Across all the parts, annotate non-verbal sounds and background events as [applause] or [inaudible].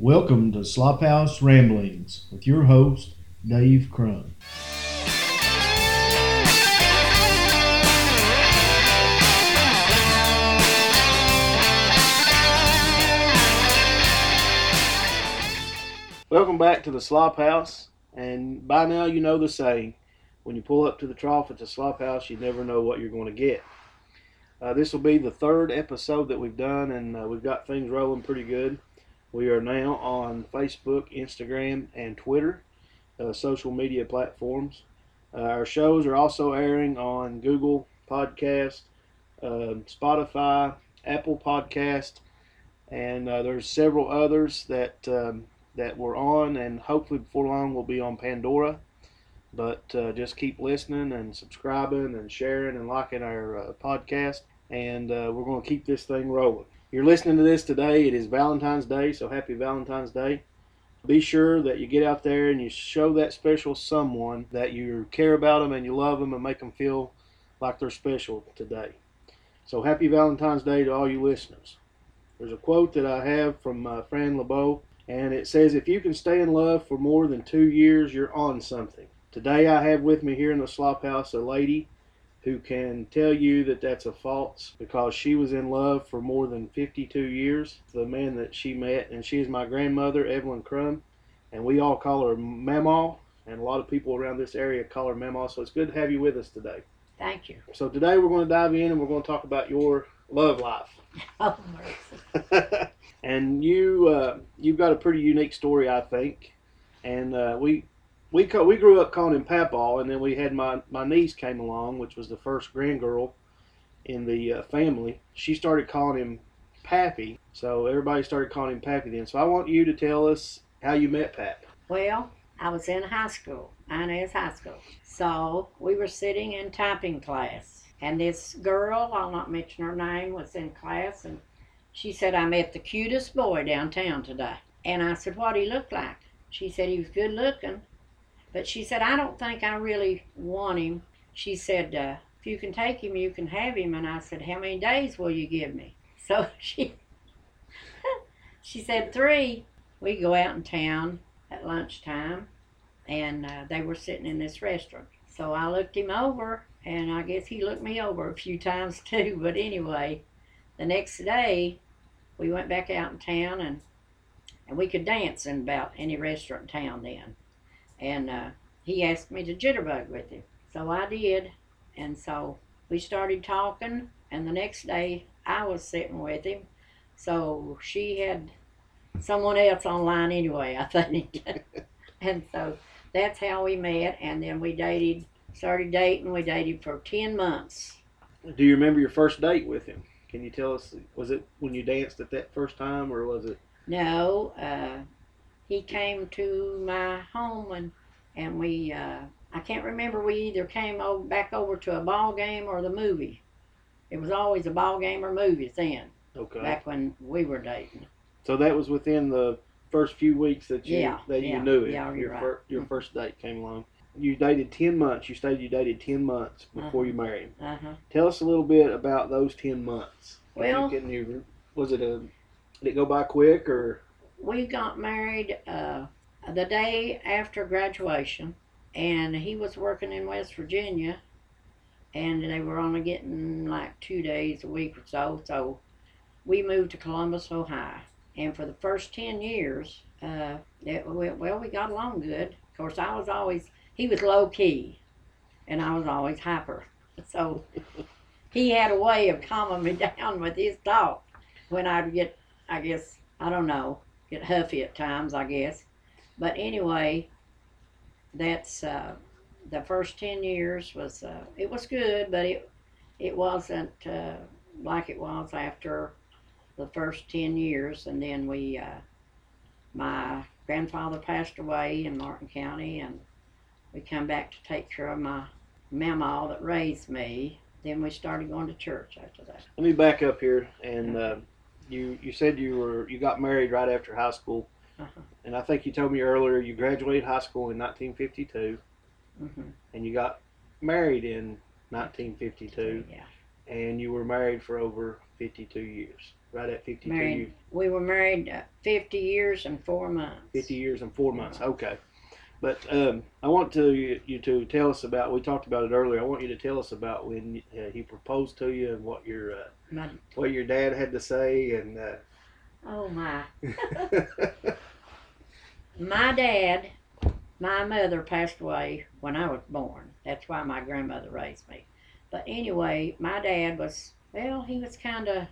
Welcome to Slophouse Ramblings with your host, Dave Crum. Welcome back to the Slop House, and by now you know the saying: when you pull up to the trough at the Slop House, you never know what you're going to get. Uh, this will be the third episode that we've done, and uh, we've got things rolling pretty good. We are now on Facebook, Instagram, and Twitter, uh, social media platforms. Uh, our shows are also airing on Google Podcast, um, Spotify, Apple Podcast, and uh, there's several others that um, that we're on, and hopefully before long we'll be on Pandora. But uh, just keep listening and subscribing and sharing and liking our uh, podcast, and uh, we're going to keep this thing rolling. You're listening to this today. It is Valentine's Day, so happy Valentine's Day. Be sure that you get out there and you show that special someone that you care about them and you love them and make them feel like they're special today. So happy Valentine's Day to all you listeners. There's a quote that I have from uh, Fran LeBeau and it says, If you can stay in love for more than two years, you're on something. Today, I have with me here in the slop house a lady who can tell you that that's a false because she was in love for more than 52 years. The man that she met, and she is my grandmother, Evelyn Crum, and we all call her Mamaw, and a lot of people around this area call her Mamaw. So it's good to have you with us today. Thank you. So today we're going to dive in and we're going to talk about your love life. [laughs] Oh, mercy. [laughs] and you uh, you've got a pretty unique story, I think. And uh, we we co- we grew up calling him Papaw, and then we had my my niece came along, which was the first grandgirl in the uh, family. She started calling him Pappy, so everybody started calling him Pappy then. So I want you to tell us how you met Pap. Well, I was in high school, Inez High School. So we were sitting in typing class, and this girl, I'll not mention her name, was in class, and she said, I met the cutest boy downtown today. And I said, What would he look like? She said, He was good looking. But she said, I don't think I really want him. She said, uh, If you can take him, you can have him. And I said, How many days will you give me? [laughs] So she, [laughs] she said, Three. We go out in town at lunchtime, and uh, they were sitting in this restaurant. So I looked him over, and I guess he looked me over a few [laughs] times too. But anyway, the next day, we went back out in town, and and we could dance in about any restaurant in town then. And uh, he asked me to jitterbug with him, so I did. And so we started talking, and the next day I was sitting with him. So she had someone else online anyway, I [laughs] think. and so that's how we met, and then we dated, started dating. We dated for 10 months. Do you remember your first date with him? Can you tell us? Was it when you danced at that first time, or was it? No, uh, he came to my home and and we uh, I can't remember we either came over, back over to a ball game or the movie. It was always a ball game or movies then, Okay. back when we were dating. So that was within the first few weeks that you Yeah, that you knew it. yeah, you're your right. fir- your Mm. first date came along. You dated ten months. You stated you dated ten months before Uh-huh. you married him. Uh huh. Tell us a little bit about those ten months. Well- you- was it a? Did it go by quick or? We got married uh, the day after graduation, and he was working in West Virginia, and they were only getting like two days a week or so. So we moved to Columbus, Ohio, and for the first ten years, uh, it well. We got along good. Of course, I was always he was low key, and I was always hyper. [laughs] So he had a way of calming me [laughs] down with his talk when I'd get, I guess, I don't know, get huffy at times, I guess. But anyway, that's uh, the first ten years was uh, it was good, but it it wasn't uh, like it was after the first ten years, and then we uh, my grandfather passed away in Martin County, and we come back to take care of my mama that raised me. Then we started going to church after that. Let me back up here. And uh, you you said you were you got married right after high school, Uh-huh. and I think you told me earlier you graduated high school in 1952, hmm and you got married in 1952. Yeah. and you were married for over 52 years. Right at 52 Married. years. We were married uh, 50 years and four months. 50 years and four months. Okay. But um, I want to you, you to tell us about. We talked about it earlier. I want you to tell us about when uh, he proposed to you and what your uh, My, what your dad had to say and. Uh, oh my. [laughs] My dad, my mother passed away when I was born. That's why my grandmother raised me. But anyway, my dad was, well, he was kind of,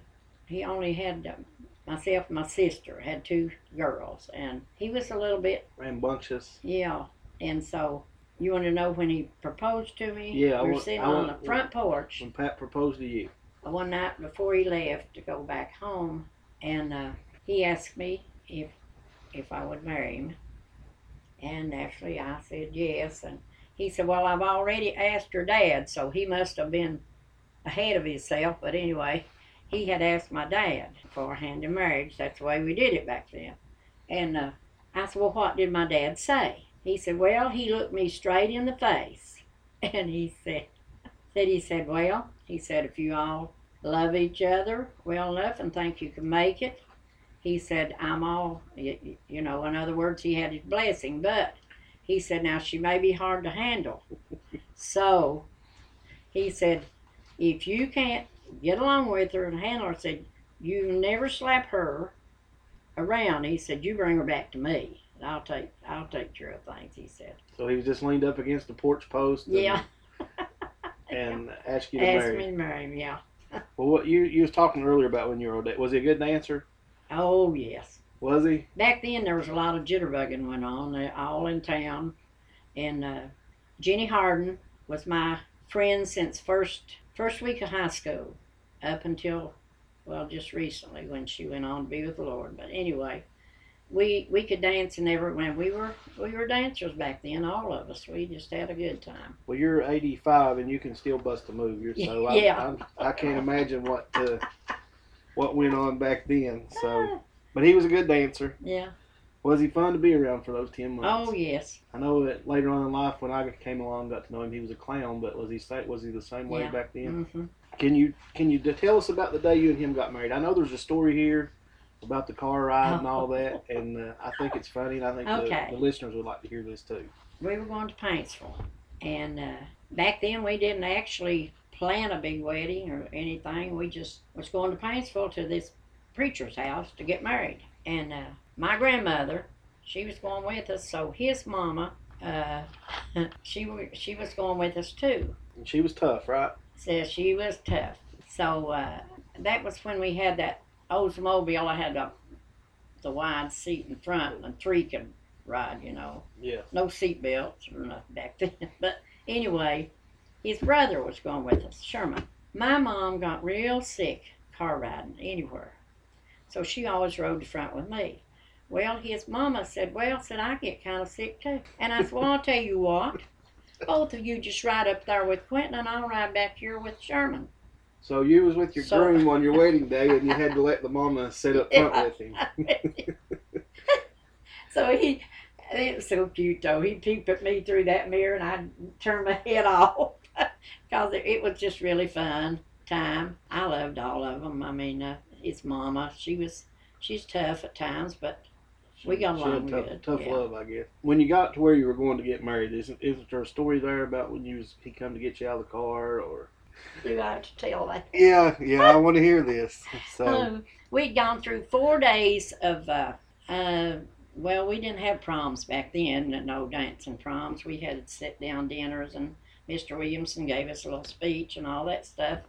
he only had um, myself and my sister, had two girls. And he was a little bit, rambunctious. yeah. And so, you want to know when he proposed to me? Yeah, We were want- sitting I on the front porch When Pap proposed to you. one night before he left to go back home, and uh, he asked me if if I would marry him, and naturally I said yes. And he said, "Well, I've already asked your dad, so he must have been ahead of himself." But anyway, he had asked my dad for a hand in marriage. That's the way we did it back then. And uh, I said, "Well, what did my dad say?" He said, "Well, he looked me straight in the face, [laughs] and he said." Said he said, well, he said, if you all love each other well enough and think you can make it, he said, I'm all, you, you know, in other words, he had his blessing. But he said, now she may be hard to handle. [laughs] so he said, if you can't get along with her and handle her, said, you never slap her around. He said, you bring her back to me. And I'll take, I'll take care of things. He said, So he was just leaned up against the porch post. And, yeah. [laughs] And [laughs] asked you to Asked marry. me to marry him, yeah. [laughs] Well, what you you was talking earlier about when you were old. Was he a good dancer? Oh, yes. Was he? back then there was a lot of jitterbugging went on uh, all in town and uh, jenny harden was my friend since first first week of high school up until well just recently when she went on to be with the lord but anyway we we could dance and everywhere we were we were dancers back then all of us we just had a good time Well, you're 85 and you can still bust a move. You're so I, Yeah. I'm, I can't imagine what uh, what went on back then. So, but he was a good dancer. yeah Was he fun to be around for those 10 months? oh yes I know that later on in life, when I came along, got to know him, he was a clown. But was he was he the same way Yeah. back then? hmm Can you can you tell us about the day you and him got married? I know there's a story here about the car ride and all that, and uh, I think it's funny, and I think Okay. the, the listeners would like to hear this too. we were going to Paintsville. And uh, back then, we didn't actually plan a big wedding or anything. We just was going to Paintsville to this preacher's house to get married. And uh, my grandmother, she was going with us. So his mama, uh, [laughs] she she was going with us too. And she was tough, right? Says she was tough. So uh, that was when we had that Oldsmobile. I had a, the wide seat in front, and three could ride. You know Yeah. no seat belts or nothing back then. [laughs] But anyway, his brother was going with us, Sherman. My mom got real sick car riding anywhere. So she always rode the front with me. Well, his mama said, Well, said I get kind of sick too. And I said, Well, I'll tell you what. Both of you just ride up there with Quentin and I'll ride back here with Sherman. So you was with your So- groom on your [laughs] wedding day, and you had to let the mama sit up front Yeah. with him. [laughs] so he, it was so cute though. He'd peep at me through that mirror and I'd turn my head [laughs] off because it, it was just really fun time. I loved all of them. I mean, uh, his mama, she was, she's tough at times, but We got along tough, good, Tough yeah. love, I guess. When you got to where you were going to get married, isn't isn't there a story there about when you was, he come to get you out of the car or? I have to tell that? Yeah, yeah, I want to hear this. [laughs] So Um, we'd gone through four days of, uh, uh, well, we didn't have proms back then, no dancing proms. We had sit down dinners, and Mr. Williamson gave us a little speech and all that stuff.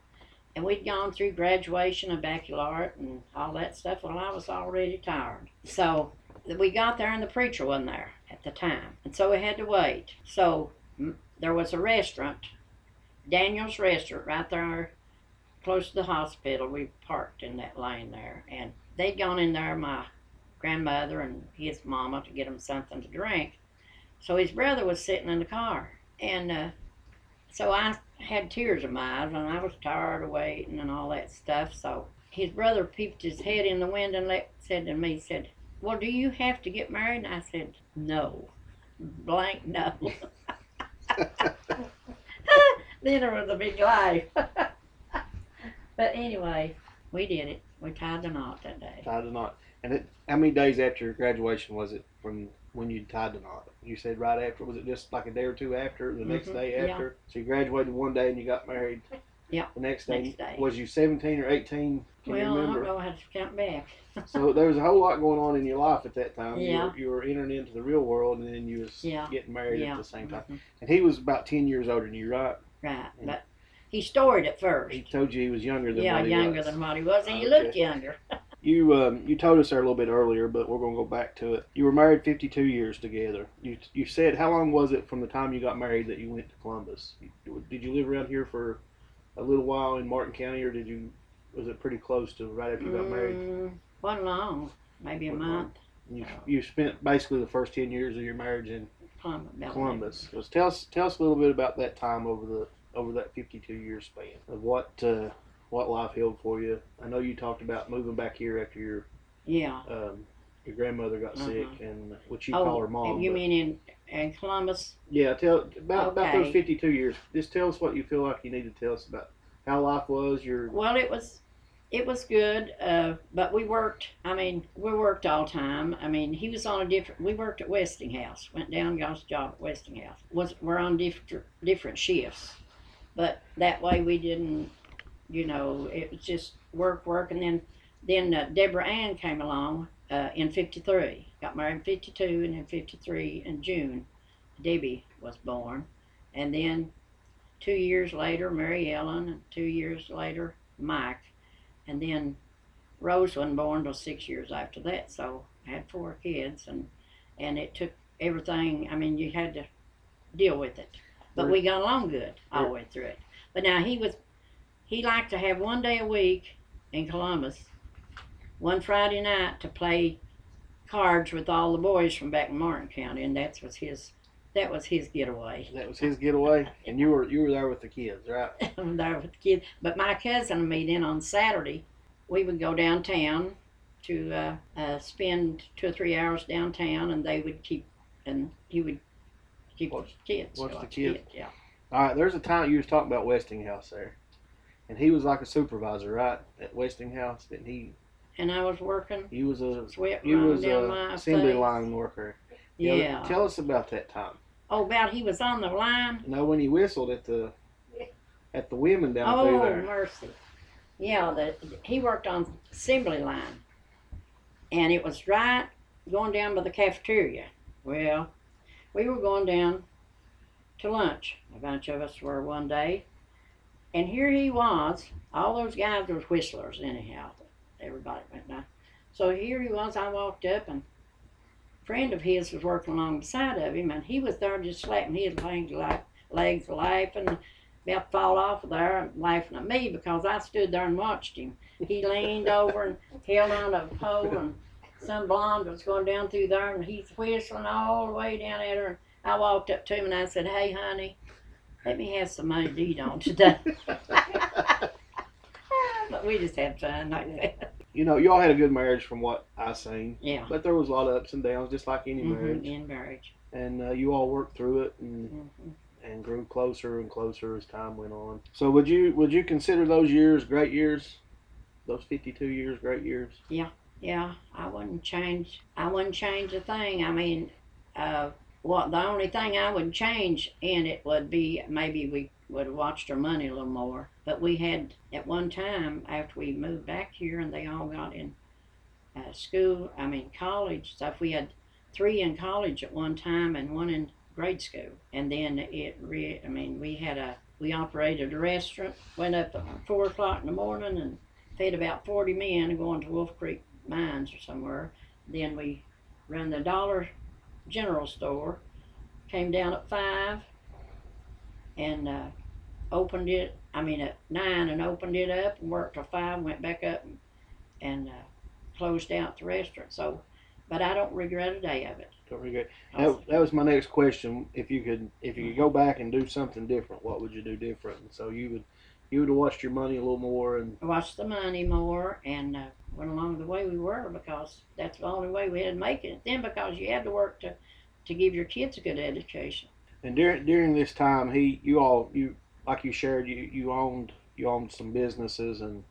And we'd gone through graduation and baccalaureate and all that stuff. Well, I was already tired. So we got there, and the preacher wasn't there at the time. And so we had to wait. So there was a restaurant, Daniel's Restaurant, right there close to the hospital. We parked in that lane there, and they'd gone in there, my grandmother and his mama, to get him something to drink. So his brother was sitting in the car, and uh, so I had tears in my eyes, and I was tired of waiting and all that stuff. So his brother peeped his head in the window and let, said to me, said, "Well, do you have to get married?" And I said, "No, blank no." [laughs] then it was a big laugh. But anyway, we did it. We tied the knot that day. Tied the knot. And it, how many days after graduation was it from when you tied the knot? You said right after. Was it just like a day or two after? The next Mhm, day yeah. after? So you graduated one day and you got married. Yeah, The next day. next day. Was you seventeen or eighteen? Can well, you I don't remember? know how to count back. [laughs] so there was a whole lot going on in your life at that time. You, Yeah. were, you were entering into the real world, and then you was Yeah. getting married yeah. at the same time. mhm, And he was about ten years older than you, right? Right. Yeah. But he storied it first. He told you he was younger than yeah, what he younger was. than what he was, and he looked younger. [laughs] You um, you told us there a little bit earlier, but we're gonna go back to it. You were married 52 years together. You you said how long was it from the time you got married that you went to Columbus? Did you live around here for a little while in Martin County, or did you was it pretty close to right after you got married? Mm, wasn't long, maybe a Wasn't long. month. You you spent basically the first 10 years of your marriage in Columbus. Columbus. So tell us tell us a little bit about that time over the over that 52 year span of what uh, what life held for you. I know you talked about moving back here after your Yeah. um, your grandmother got Uh-huh. sick, and what you oh, call her mom. you but- mean in in Columbus? yeah, tell about about those Okay. 52 years. Just tell us what you feel like you need to tell us about how life was. Your Well, it was it was good, uh, but we worked. I mean, we worked all time. I mean, he was on a different. We worked at Westinghouse. Went down, got a job at Westinghouse. Was we're on different different shifts, but that way we didn't. You know, it was just work, work, and then then uh, Deborah Ann came along uh, in '53. Got married in '52, and in '53 in June, Debbie was born, and then two years later, Mary Ellen, and two years later, Mike, and then Rose wasn't born till six years after that. So I had four kids, and and it took everything. I mean, you had to deal with it, but we got along good all the way through it. But now he was he liked to have one day a week in Columbus, one Friday night to play cards with all the boys from back in Martin County, and that was his that was his getaway. that was his getaway, and you were you were there with the kids, right? [laughs] I'm there with the kids. But my cousin and me then on Saturday, we would go downtown to uh, uh, spend two or three hours downtown, and they would keep, and he would keep Watch- the kids. watch the kids. Yeah. All right, there's a time you was talking about Westinghouse there, and he was like a supervisor, right, at Westinghouse. Didn't he? And I was working, He was a sweat he was down a assembly line worker. Yeah. Tell us about that time. oh, about he was on the line. No, when he whistled at the at the women down through Oh, there. mercy. Yeah, the, he worked on assembly line. And it was right going down by the cafeteria. Well, we were going down to lunch. A bunch of us were one day. And here he was. All those guys were whistlers, anyhow. Everybody went down. So here he was. I walked up, and friend of his was working along beside of him, and he was there just slapping his legs, like, legs laughing about fall off of there laughing at me because I stood there and watched him. He leaned over and held on a pole and some blonde was going down through there and he's whistling all the way down at her. And I walked up to him and I said, Hey, honey, let me have some money to eat on today. [laughs] but we just had fun like that. You know, y'all had a good marriage from what I seen, Yeah. but there was a lot of ups and downs, just like any Mhm, marriage. In marriage. And uh, you all worked through it and hmm and grew closer and closer as time went on. So would you would you consider those years great years? Those fifty two years great years? Yeah. Yeah, I wouldn't change. I wouldn't change a thing. I mean, uh, what the only thing I would change in it would be maybe we would have watched our money a little more. But we had at one time after we moved back here, and they all got in uh, school. I mean, college stuff. We had three in college at one time, and one in grade school. And then it. Re- I mean, we had a. We operated a restaurant. Went up at four o'clock in the morning and fed about forty men going to Wolf Creek mines or somewhere. Then we run the Dollar General Store. Came down at five and uh, opened it. I mean at nine and opened it up and worked till five. Went back up and, and uh, closed out the restaurant. So, but I don't regret a day of it. Don't regret. That, that was my next question. If you could if you could go back and do something different, what would you do different? And so you would you would have watched your money a little more and Watched the money more and uh, went along the way we were because that's the only way we had to make it. Then because you had to work to to give your kids a good education. and during during this time he you all you like you shared you you owned you owned some businesses and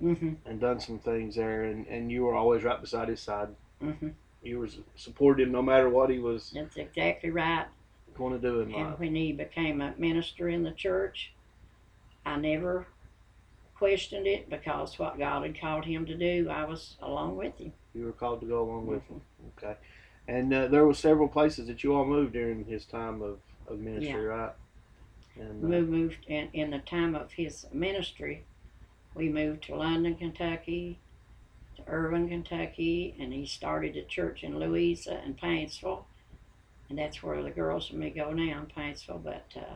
hmm and done some things there, and and you were always right beside his side. hmm You were supported him no matter what he was That's exactly right. going to do in And when he became a minister in the church, I never questioned it because what God had called him to do, I was along with him. You were called to go along with him. Okay, and uh, there were several places that you all moved during his time of, of ministry, Yeah. right? And uh, We moved in, in the time of his ministry. We moved to London, Kentucky, to Irvine, Kentucky, and he started a church in Louisa and Paintsville, and that's where the girls and me go now in Paintsville. But uh,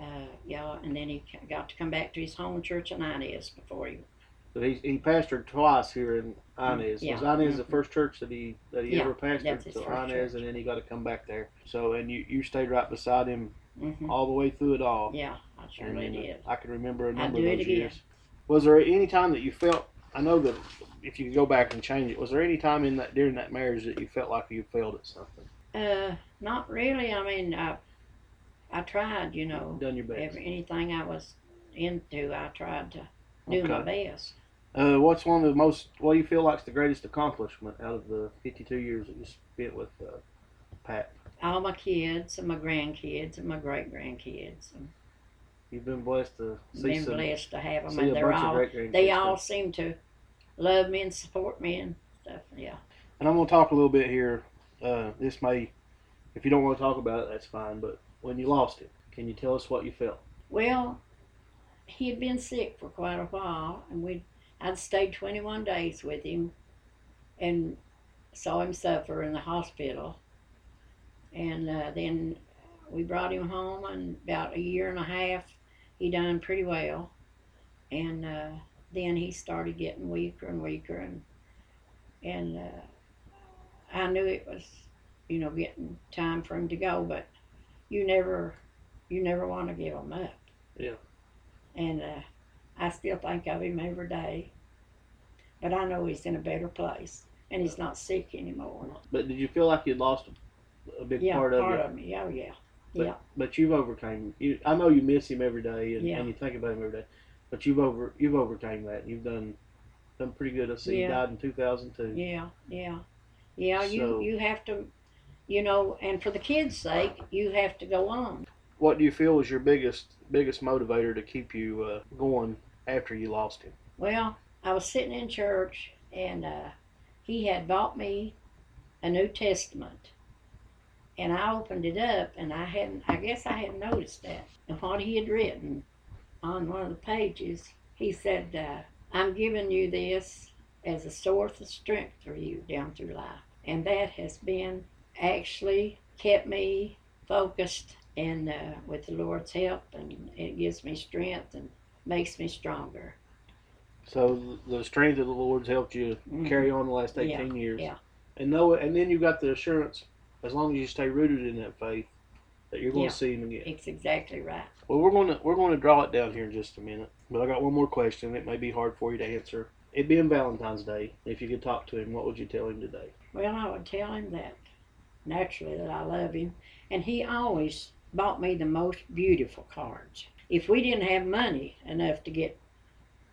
uh, yeah, and then he got to come back to his home church in Inez before he. but he he pastored twice here in Inez. Yeah. Was Inez the Mhm. first church that he that he Yeah, ever pastored? So Inez, church. and then he got to come back there. So and you you stayed right beside him hmm all the way through it all. Yeah, I sure And, uh, did. I can remember a number of those years. Was there any time that you felt? I know that if you could go back and change it, was there any time in that during that marriage that you felt like you failed at something? Uh, not really. I mean, I, I tried, you know, Done your best. every, anything I was into, I tried to do my best. Uh, what's one of the most? What do you feel like's the greatest accomplishment out of the 52 years that you spent with uh, Pap? All my kids and my grandkids and my great grandkids. You've been blessed to see been some, blessed to have them, and they're all they all seem to love me and support me and stuff. Yeah. And I'm gonna talk a little bit here. Uh, this may, if you don't want to talk about it, that's fine. But when you lost him, can you tell us what you felt? Well, he had been sick for quite a while, and we I'd stayed 21 days with him, and saw him suffer in the hospital. And uh, then we brought him home, and about a year and a half, he done pretty well. And uh, then he started getting weaker and weaker, and and uh, I knew it was, you know, getting time for him to go, but you never, you never want to give him up. Yeah. And uh, I still think of him every day, but I know he's in a better place, and he's not sick anymore. But did you feel like you'd lost a, big Yeah, part of you? of me. Oh yeah, But, yeah. but you've overcame. You, I know you miss him every day, and, Yeah. and you think about him every day. But you've over you've overcame that. You've done done pretty good. I see Yeah. he died in 2002. Yeah, yeah, yeah. So- You you have to, you know, and for the kids' sake, you have to go on. What do you feel is your biggest biggest motivator to keep you uh, going after you lost him? Well, I was sitting in church, and uh, he had bought me a New Testament, and I opened it up, and I hadn't. I guess I hadn't noticed that. And what he had written on one of the pages, he said, uh, "I'm giving you this as a source of strength for you down through life," and that has been actually kept me focused and uh, with the Lord's help, and it gives me strength and makes me stronger. So the strength of the Lord's helped you Mhm. carry on the last Yeah, 18 years. yeah. And know, and then you got the assurance, as long as you stay rooted in that faith, that you're going Yeah. to see him again. It's exactly right. Well, we're going to we're going to draw it down here in just a minute, but I got one more question. It may be hard for you to answer. It being Valentine's Day, if you could talk to him, what would you tell him today? Well, I would tell him that naturally that I love him, and he always bought me the most beautiful cards. If we didn't have money enough to get,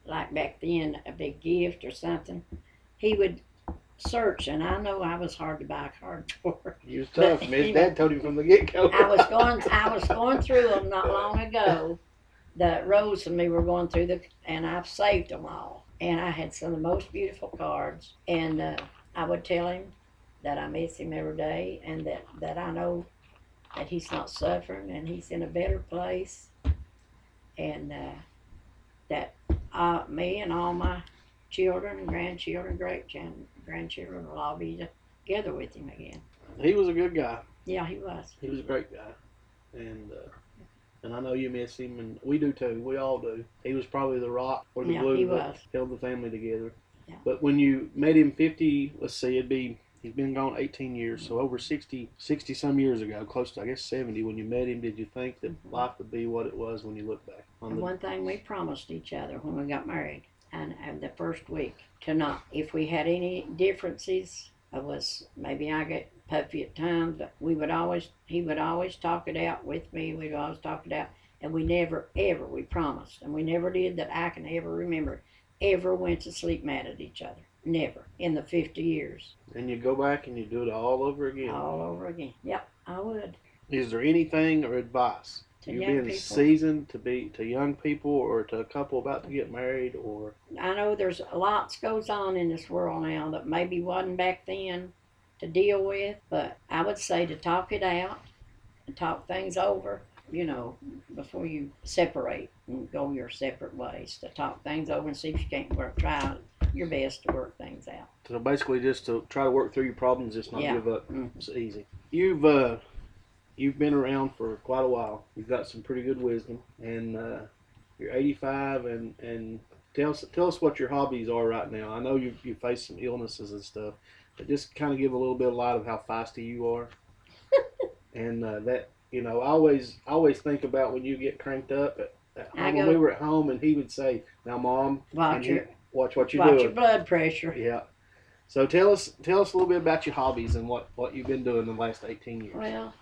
like back then, a big gift or something, he would search, and I know I was hard to buy a card [laughs] for. He was tough. His he- dad told him from the get go. I was going, I was [laughs] going through them not long ago. The Rose and me were going through the, and I've saved them all. And I had some of the most beautiful cards. And uh, I would tell him that I miss him every day, and that that I know that he's not suffering and he's in a better place, and uh, that uh, me and all my children and grandchildren, great grandchildren will all be together with him again. He was a good guy. Yeah, he was. He was a great guy, and uh, and I know you miss him, and we do too. We all do. He was probably the rock or the Yeah, glue that was. held the family together. Yeah. But when you met him 50, let's see, it'd be he's been gone 18 years, so over 60, 60 some years ago, close to I guess 70. When you met him, did you think that Mhm. life would be what it was when you look back on the? one thing we promised each other when we got married, and, and the first week, to not, if we had any differences, it was maybe I get puffy at times, but we would always, he would always talk it out with me. We'd always talk it out, And we never, ever, we promised, and we never did that I can ever remember, ever went to sleep mad at each other. Never in the 50 years. And you go back and you do it all over again. All over again. Yep, I would. Is there anything or advice To you young being people. seasoned to be to young people or to a couple about to get married or I know there's lots goes on in this world now that maybe wasn't back then to deal with, but I would say to talk it out and talk things over, you know, before you separate and go your separate ways. To talk things over and see if you can't work, try your best to work things out. so basically just to try to work through your problems, just not Yeah. give up. Mhm. It's easy. You've uh you've been around for quite a while. You've got some pretty good wisdom and uh you're 85 and and tell us tell us what your hobbies are right now. I know you you face some illnesses and stuff, but just kind of give a little bit of light of how feisty you are. [laughs] and uh, that you know, I always I always think about when you get cranked up at, at home. When we were at home, and he would say, "Now, mom, Watch you- watch what you're watch doing." your blood pressure. Yeah. So tell us tell us a little bit about your hobbies and what what you've been doing the last 18 years. Well,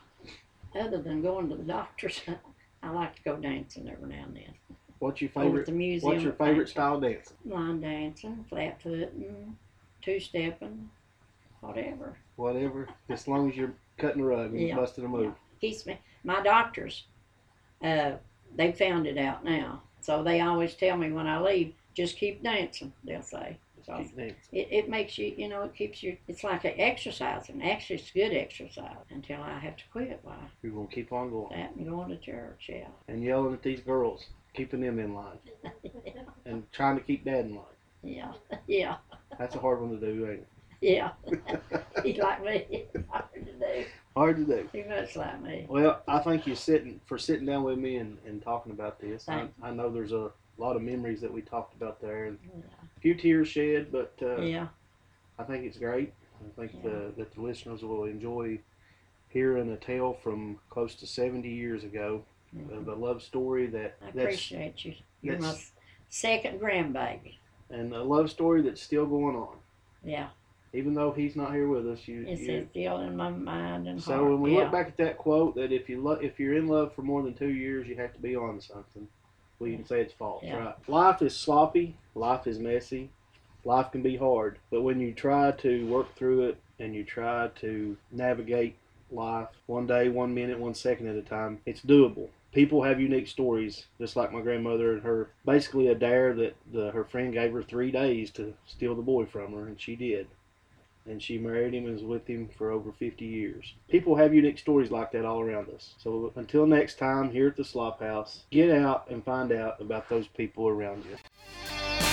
other than going to the doctors, [laughs] I like to go dancing every now and then. What's your favorite the museum. What's your favorite Bank- style dancing? line dancing, flat footing, two stepping, whatever. Whatever, as long as you're cutting a rug and Yeah. busting a move. Keeps me. My doctors, uh, they found it out now, so they always tell me when I leave, just keep dancing. They'll say. So it, it makes you, you know, it keeps you. It's like an exercise, and actually, it's good exercise until I have to quit. Why You're gonna keep on going that and going to church? Yeah. and yelling at these girls, keeping them in line, yeah. [laughs] and trying to keep dad in line. yeah. [laughs] Yeah. That's a hard one to do, ain't it? Yeah. [laughs] He's like me. Hard to do. hard to do. Too much like me. Well, I thank you sitting for sitting down with me and, and talking about this. I, I know there's a lot of memories that we talked about there and Yeah. a few tears shed, but uh, Yeah. I think it's great. I think Yeah. the, that the listeners will enjoy hearing a tale from close to 70 years ago of a love story that I that's appreciate you. You're my second grandbaby. and a love story that's still going on. Yeah, Even though he's not here with us, you, it's you still in my mind and so heart. when we yeah. look back at that quote that if you lo- if you're in love for more than two years, you have to be on something. Well, you can say it's false, Yeah. right? Life is sloppy. Life is messy. Life can be hard, but when you try to work through it and you try to navigate life one day, one minute, one second at a time, it's doable. People have unique stories, just like my grandmother and her. Basically, a dare that the, her friend gave her three days to steal the boy from her, and she did and she married him and was with him for over 50 years. People have unique stories like that all around us. So until next time, here at the Slop House, get out and find out about those people around you.